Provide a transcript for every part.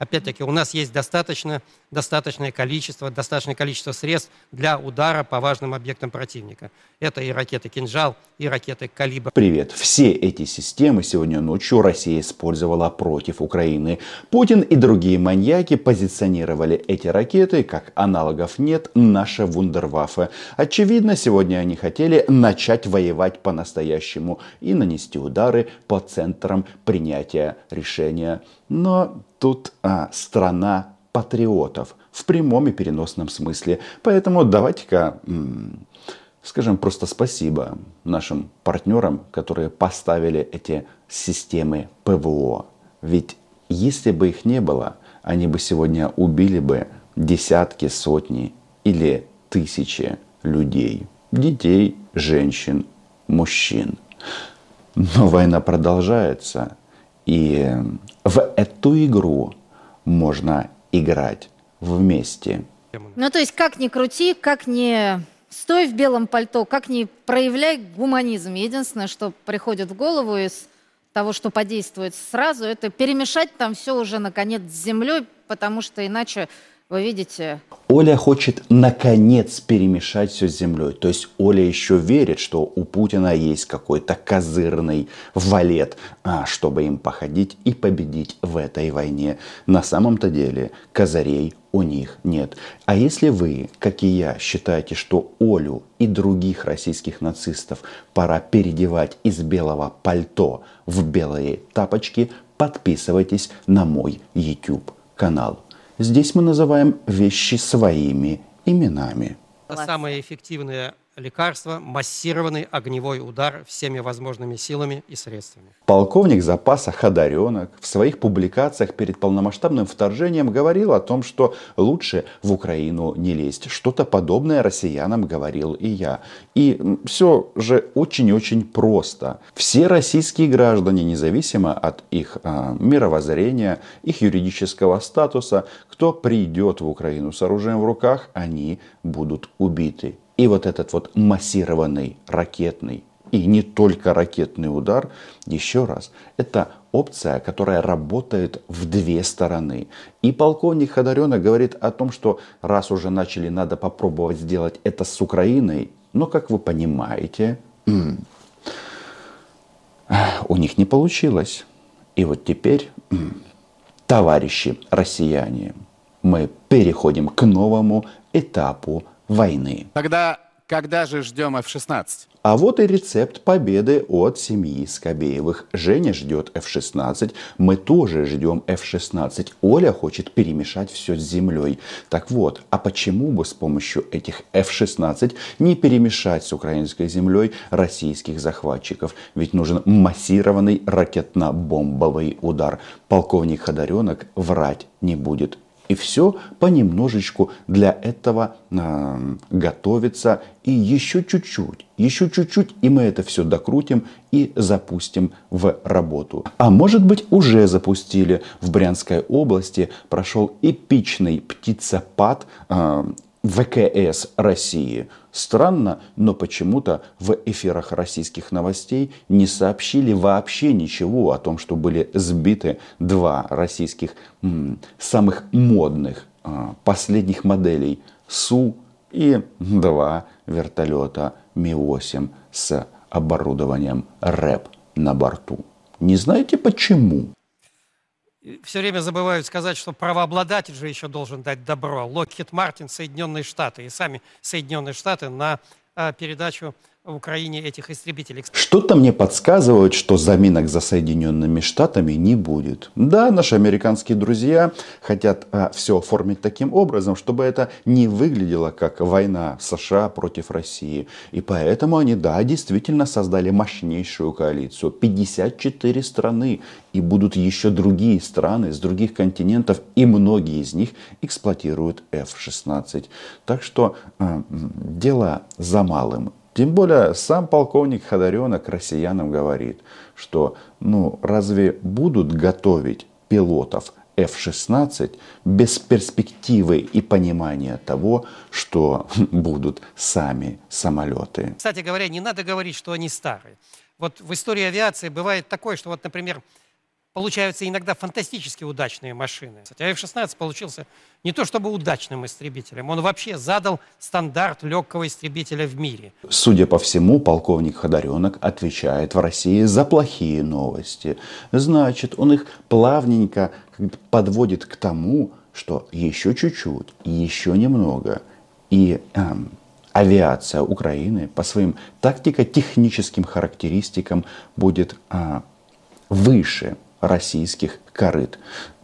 Опять-таки, у нас есть достаточно, достаточное количество, достаточное количество средств для удара по важным объектам противника. Это и ракеты «Кинжал», и ракеты «Калибр». Привет! Все эти системы сегодня ночью Россия использовала против Украины. Путин и другие маньяки позиционировали эти ракеты как аналогов нет, наша вундерваффе. Очевидно, сегодня они хотели начать воевать по-настоящему и нанести удары по центрам принятия решения. Но тут а, страна патриотов в прямом и переносном смысле. Поэтому давайте-ка скажем просто спасибо нашим партнерам, которые поставили эти системы ПВО. Ведь если бы их не было, они бы сегодня убили бы десятки, сотни или тысячи людей. Детей, женщин, мужчин. Но война продолжается. И в эту игру можно играть вместе. Ну, то есть, как ни крути, как ни стой в белом пальто, как ни проявляй гуманизм. Единственное, что приходит в голову из того, что подействует сразу, это перемешать там все уже, наконец, с землей, потому что иначе вы видите... Оля хочет наконец перемешать все с землей. То есть Оля еще верит, что у Путина есть какой-то козырный валет, а, чтобы им походить и победить в этой войне. На самом-то деле козырей у них нет. А если вы, как и я, считаете, что Олю и других российских нацистов пора переодевать из белого пальто в белые тапочки, подписывайтесь на мой YouTube канал. Здесь мы называем вещи своими именами. Это самое эффективное лекарство – массированный огневой удар всеми возможными силами и средствами. Полковник запаса Ходоренок в своих публикациях перед полномасштабным вторжением говорил о том, что лучше в Украину не лезть. Что-то подобное россиянам говорил и я. И все же очень-очень просто. Все российские граждане, независимо от их э, мировоззрения, их юридического статуса, кто придет в Украину с оружием в руках, они будут убиты. И вот этот вот массированный ракетный и не только ракетный удар, еще раз, это опция, которая работает в две стороны. И полковник Ходоренок говорит о том, что раз уже начали, надо попробовать сделать это с Украиной. Но, как вы понимаете, у них не получилось. И вот теперь, товарищи россияне, мы переходим к новому этапу войны. Тогда когда же ждем F-16? А вот и рецепт победы от семьи Скобеевых. Женя ждет F-16, мы тоже ждем F-16. Оля хочет перемешать все с землей. Так вот, а почему бы с помощью этих F-16 не перемешать с украинской землей российских захватчиков? Ведь нужен массированный ракетно-бомбовый удар. Полковник Ходоренок врать не будет и все понемножечку для этого э, готовится. И еще чуть-чуть, еще чуть-чуть, и мы это все докрутим и запустим в работу. А может быть уже запустили. В Брянской области прошел эпичный птицепад э, ВКС России. Странно, но почему-то в эфирах российских новостей не сообщили вообще ничего о том, что были сбиты два российских самых модных а, последних моделей Су и два вертолета Ми-8 с оборудованием РЭП на борту. Не знаете почему? Все время забывают сказать, что правообладатель же еще должен дать добро. Локхит Мартин, Соединенные Штаты. И сами Соединенные Штаты на а, передачу в Украине этих истребителей. Что-то мне подсказывает, что заминок за Соединенными Штатами не будет. Да, наши американские друзья хотят а, все оформить таким образом, чтобы это не выглядело как война США против России. И поэтому они, да, действительно создали мощнейшую коалицию. 54 страны. И будут еще другие страны с других континентов. И многие из них эксплуатируют F-16. Так что э, дело за малым тем более сам полковник Ходоренок россиянам говорит, что ну разве будут готовить пилотов F-16 без перспективы и понимания того, что будут сами самолеты. Кстати говоря, не надо говорить, что они старые. Вот в истории авиации бывает такое, что вот, например, получаются иногда фантастически удачные машины. А F-16 получился не то чтобы удачным истребителем, он вообще задал стандарт легкого истребителя в мире. Судя по всему, полковник Ходоренок отвечает в России за плохие новости. Значит, он их плавненько подводит к тому, что еще чуть-чуть, еще немного, и эм, авиация Украины по своим тактико-техническим характеристикам будет э, выше российских корыт.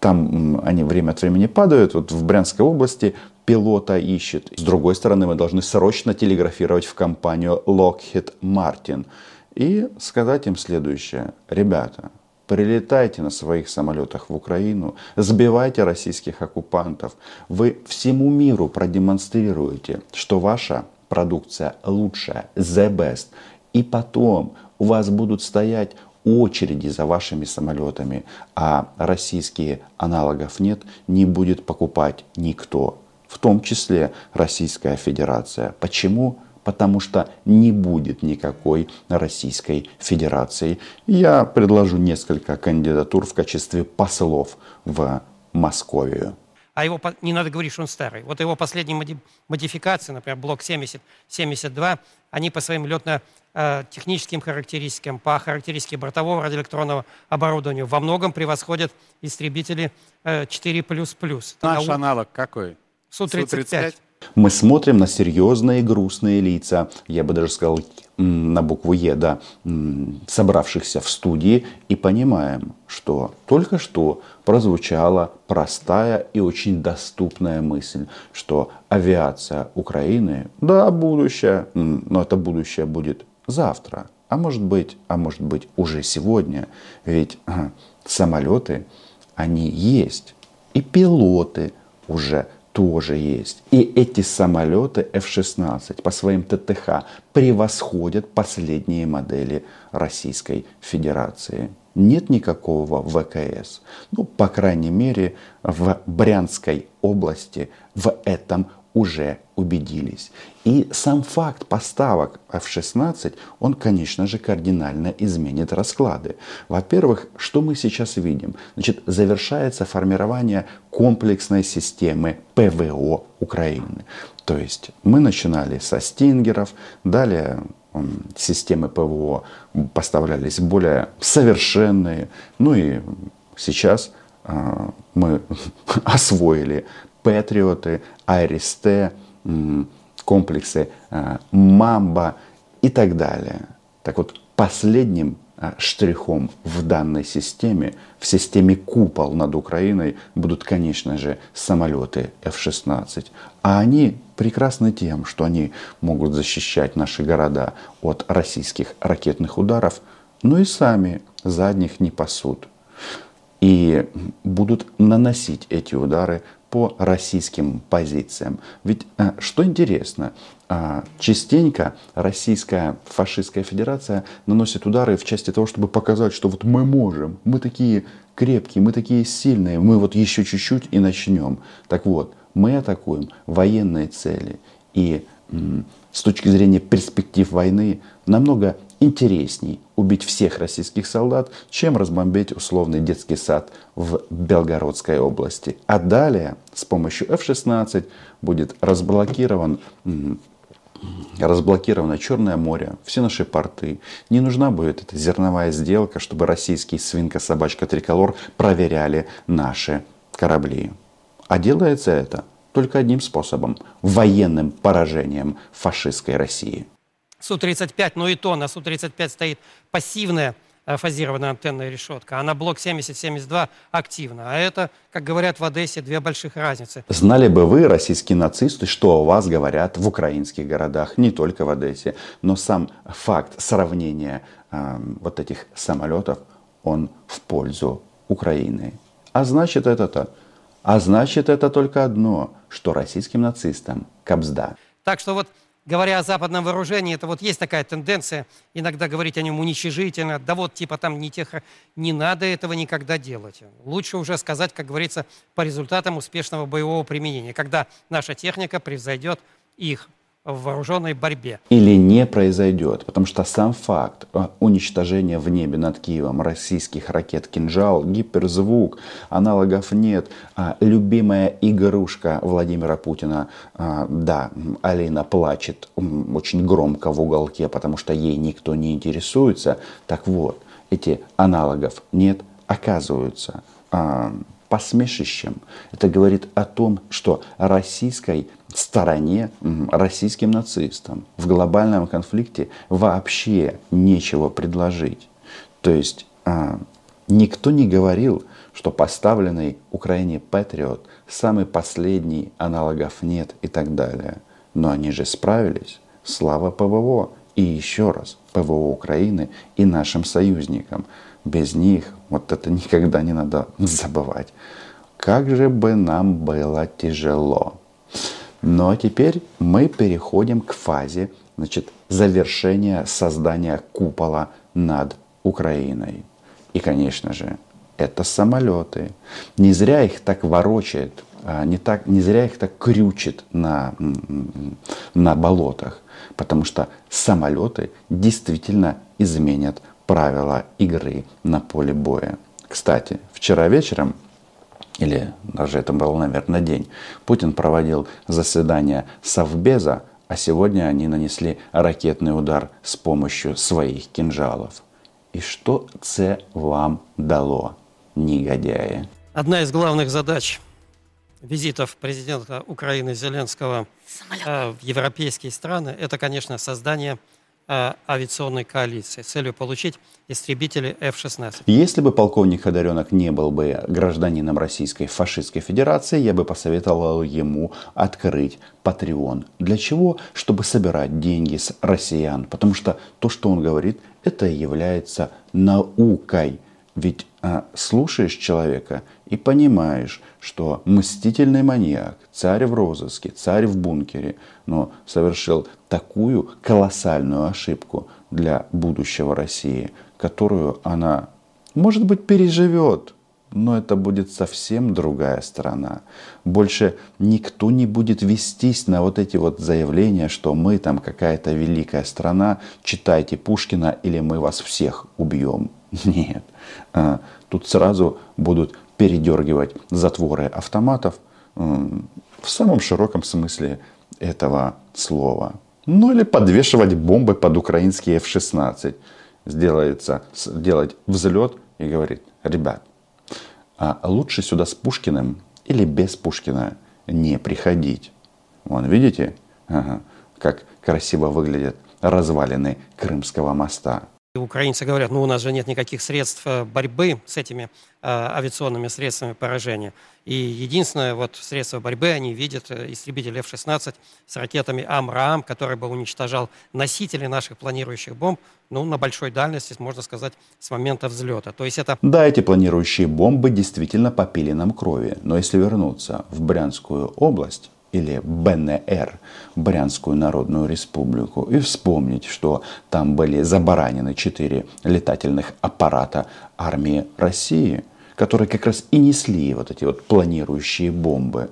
Там они время от времени падают. Вот в Брянской области пилота ищет. С другой стороны, мы должны срочно телеграфировать в компанию Lockheed Martin и сказать им следующее. Ребята, прилетайте на своих самолетах в Украину, сбивайте российских оккупантов. Вы всему миру продемонстрируете, что ваша продукция лучшая, the best. И потом у вас будут стоять очереди за вашими самолетами, а российские аналогов нет, не будет покупать никто, в том числе Российская Федерация. Почему? Потому что не будет никакой Российской Федерации. Я предложу несколько кандидатур в качестве послов в Московию а его не надо говорить, что он старый. Вот его последние модификации, например, блок 70, 72, они по своим летно-техническим характеристикам, по характеристике бортового радиоэлектронного оборудования во многом превосходят истребители 4++. Наш аналог какой? Су-35. Мы смотрим на серьезные грустные лица, я бы даже сказал на букву Е, да, собравшихся в студии и понимаем, что только что прозвучала простая и очень доступная мысль, что авиация Украины, да, будущее, но это будущее будет завтра, а может быть, а может быть уже сегодня, ведь ага, самолеты, они есть, и пилоты уже тоже есть. И эти самолеты F-16 по своим ТТХ превосходят последние модели Российской Федерации. Нет никакого ВКС. Ну, по крайней мере, в Брянской области в этом уже убедились. И сам факт поставок F-16, он, конечно же, кардинально изменит расклады. Во-первых, что мы сейчас видим? Значит, завершается формирование комплексной системы ПВО Украины. То есть мы начинали со стингеров, далее системы ПВО поставлялись более совершенные. Ну и сейчас а, мы освоили Патриоты, Айрис-Т, комплексы а, Мамба и так далее. Так вот, последним а, штрихом в данной системе, в системе купол над Украиной, будут, конечно же, самолеты F-16. А они прекрасны тем, что они могут защищать наши города от российских ракетных ударов, но и сами задних не пасут. И будут наносить эти удары по российским позициям. Ведь э, что интересно, э, частенько Российская фашистская федерация наносит удары в части того, чтобы показать, что вот мы можем, мы такие крепкие, мы такие сильные, мы вот еще чуть-чуть и начнем. Так вот, мы атакуем военные цели. И с точки зрения перспектив войны намного интересней убить всех российских солдат, чем разбомбить условный детский сад в Белгородской области. А далее с помощью F-16 будет разблокирован разблокировано Черное море, все наши порты. Не нужна будет эта зерновая сделка, чтобы российский свинка-собачка-триколор проверяли наши корабли. А делается это только одним способом – военным поражением фашистской России. Су-35, но и то на Су-35 стоит пассивная э, фазированная антенная решетка, а на блок 70-72 активно. А это, как говорят в Одессе, две больших разницы. Знали бы вы, российские нацисты, что о вас говорят в украинских городах, не только в Одессе, но сам факт сравнения э, вот этих самолетов, он в пользу Украины. А значит это-то, а значит это только одно, что российским нацистам капсда. Так что вот говоря о западном вооружении, это вот есть такая тенденция иногда говорить о нем уничижительно, да вот типа там не тех, не надо этого никогда делать. Лучше уже сказать, как говорится, по результатам успешного боевого применения, когда наша техника превзойдет их в вооруженной борьбе. Или не произойдет, потому что сам факт а, уничтожения в небе над Киевом российских ракет «Кинжал», гиперзвук, аналогов нет, а любимая игрушка Владимира Путина, а, да, Алина плачет очень громко в уголке, потому что ей никто не интересуется. Так вот, эти аналогов нет, оказываются посмешищем. Это говорит о том, что российской стороне, российским нацистам в глобальном конфликте вообще нечего предложить. То есть а, никто не говорил, что поставленный Украине Патриот самый последний, аналогов нет и так далее. Но они же справились. Слава ПВО. И еще раз, ПВО Украины и нашим союзникам. Без них вот это никогда не надо забывать. Как же бы нам было тяжело. А теперь мы переходим к фазе значит, завершения создания купола над Украиной. И, конечно же, это самолеты. Не зря их так ворочает, а не, так, не зря их так крючит на, на болотах. Потому что самолеты действительно изменят правила игры на поле боя. Кстати, вчера вечером или даже это был, наверное, день, Путин проводил заседание Совбеза, а сегодня они нанесли ракетный удар с помощью своих кинжалов. И что це вам дало, негодяи? Одна из главных задач визитов президента Украины Зеленского э, в европейские страны – это, конечно, создание авиационной коалиции с целью получить истребители F-16. Если бы полковник Ходоренок не был бы гражданином Российской фашистской федерации, я бы посоветовал ему открыть Patreon. Для чего? Чтобы собирать деньги с россиян. Потому что то, что он говорит, это является наукой. Ведь а, слушаешь человека и понимаешь, что мстительный маньяк, царь в розыске, царь в бункере, но совершил такую колоссальную ошибку для будущего России, которую она, может быть, переживет, но это будет совсем другая страна. Больше никто не будет вестись на вот эти вот заявления, что мы там какая-то великая страна, читайте Пушкина или мы вас всех убьем. Нет. А, тут сразу будут передергивать затворы автоматов в самом широком смысле этого слова. Ну или подвешивать бомбы под украинские F-16. Сделается, делать взлет и говорит, ребят, а лучше сюда с Пушкиным или без Пушкина не приходить. Вон, видите, ага, как красиво выглядят развалины Крымского моста. Украинцы говорят, ну у нас же нет никаких средств э, борьбы с этими э, авиационными средствами поражения. И единственное вот средство борьбы они видят э, истребитель F-16 с ракетами Амрам, который бы уничтожал носители наших планирующих бомб, ну, на большой дальности, можно сказать, с момента взлета. То есть это... Да, эти планирующие бомбы действительно попили нам крови. Но если вернуться в Брянскую область, или БНР, Брянскую Народную Республику, и вспомнить, что там были забаранены четыре летательных аппарата армии России, которые как раз и несли вот эти вот планирующие бомбы,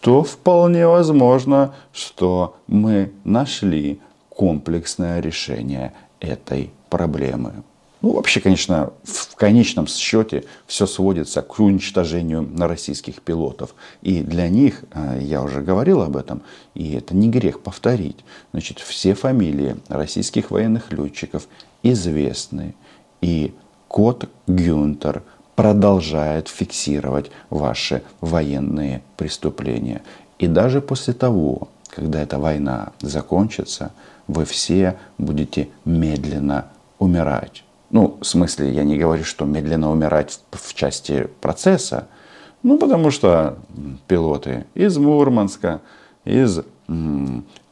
то вполне возможно, что мы нашли комплексное решение этой проблемы. Ну, вообще, конечно, в конечном счете все сводится к уничтожению российских пилотов. И для них, а, я уже говорил об этом, и это не грех повторить, значит, все фамилии российских военных летчиков известны. И код Гюнтер продолжает фиксировать ваши военные преступления. И даже после того, когда эта война закончится, вы все будете медленно умирать. Ну, в смысле, я не говорю, что медленно умирать в, части процесса, ну, потому что пилоты из Мурманска, из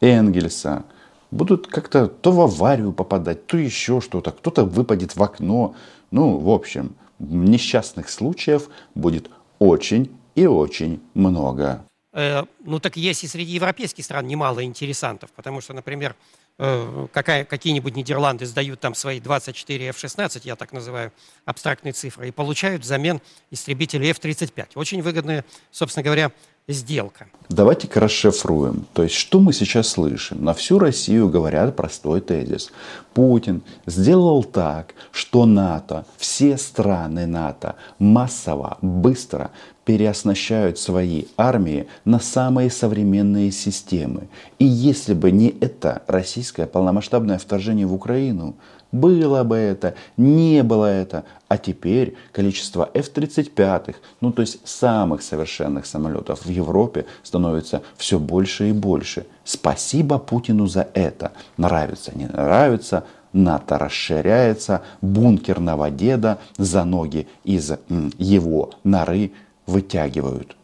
Энгельса будут как-то то в аварию попадать, то еще что-то, кто-то выпадет в окно. Ну, в общем, несчастных случаев будет очень и очень много. Э, ну, так есть и среди европейских стран немало интересантов, потому что, например, какая, какие-нибудь Нидерланды сдают там свои 24 F-16, я так называю, абстрактные цифры, и получают взамен истребители F-35. Очень выгодные, собственно говоря, сделка. Давайте-ка расшифруем. То есть, что мы сейчас слышим? На всю Россию говорят простой тезис. Путин сделал так, что НАТО, все страны НАТО массово, быстро переоснащают свои армии на самые современные системы. И если бы не это российское полномасштабное вторжение в Украину, было бы это, не было это. А теперь количество F-35, ну то есть самых совершенных самолетов в Европе становится все больше и больше. Спасибо Путину за это. Нравится, не нравится, НАТО расширяется, бункерного деда за ноги из его норы вытягивают.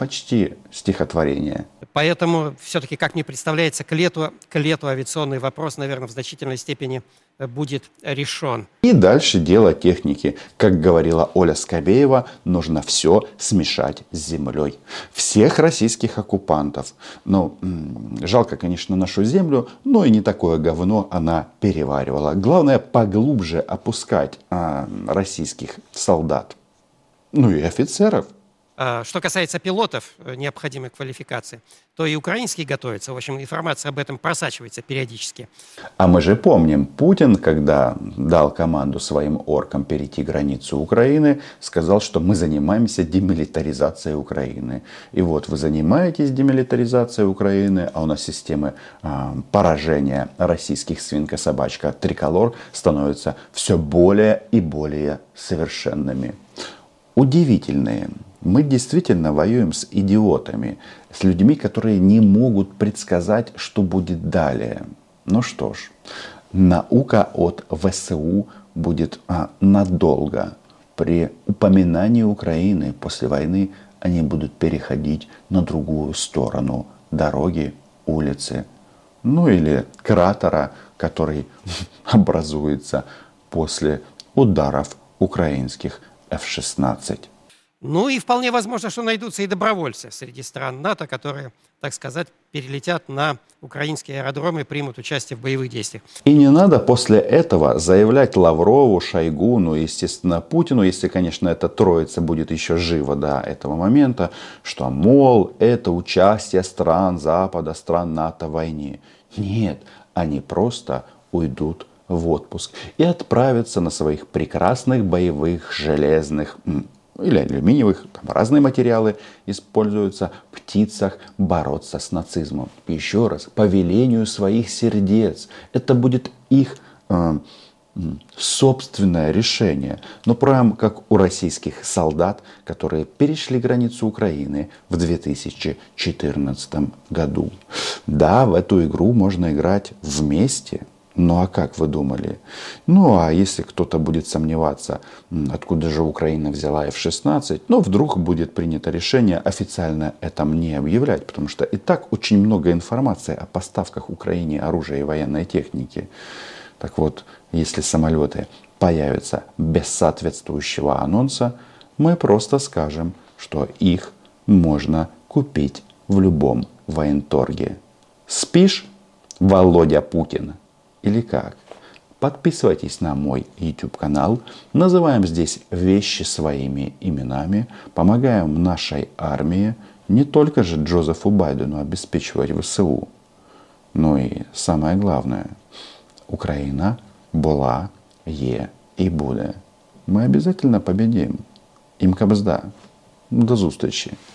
Почти стихотворение. Поэтому все-таки, как мне представляется, к лету, к лету авиационный вопрос, наверное, в значительной степени э, будет решен. И дальше дело техники. Как говорила Оля Скобеева, нужно все смешать с землей. Всех российских оккупантов. Ну, жалко, конечно, нашу землю, но и не такое говно она переваривала. Главное, поглубже опускать а, российских солдат. Ну и офицеров. А, что касается пилотов э, необходимой квалификации, то и украинские готовятся. В общем, информация об этом просачивается периодически. А мы же помним, Путин, когда дал команду своим оркам перейти границу Украины, сказал, что мы занимаемся демилитаризацией Украины. И вот вы занимаетесь демилитаризацией Украины, а у нас системы а, поражения российских свинка-собачка триколор становятся все более и более совершенными. Удивительные мы действительно воюем с идиотами, с людьми, которые не могут предсказать, что будет далее. Ну что ж, наука от ВСУ будет а, надолго. При упоминании Украины после войны они будут переходить на другую сторону дороги, улицы, ну или кратера, который образуется после ударов украинских F-16. Ну и вполне возможно, что найдутся и добровольцы среди стран НАТО, которые, так сказать, перелетят на украинские аэродромы и примут участие в боевых действиях. И не надо после этого заявлять Лаврову, Шойгу, ну, естественно, Путину, если, конечно, эта троица будет еще жива до этого момента, что, мол, это участие стран Запада, стран НАТО в войне. Нет, они просто уйдут в отпуск и отправятся на своих прекрасных боевых железных или алюминиевых, там разные материалы используются, птицах бороться с нацизмом. Еще раз, по велению своих сердец. Это будет их э, собственное решение. Но прям как у российских солдат, которые перешли границу Украины в 2014 году. Да, в эту игру можно играть вместе, ну а как вы думали? Ну а если кто-то будет сомневаться, откуда же Украина взяла F-16, ну вдруг будет принято решение официально это не объявлять, потому что и так очень много информации о поставках Украине оружия и военной техники. Так вот, если самолеты появятся без соответствующего анонса, мы просто скажем, что их можно купить в любом военторге. Спишь, Володя Путин? Или как? Подписывайтесь на мой YouTube канал. Называем здесь вещи своими именами. Помогаем нашей армии. Не только же Джозефу Байдену обеспечивать ВСУ. Но и самое главное. Украина была, е и буде. Ми обязательно победим. Им кабзда. До зустрічі.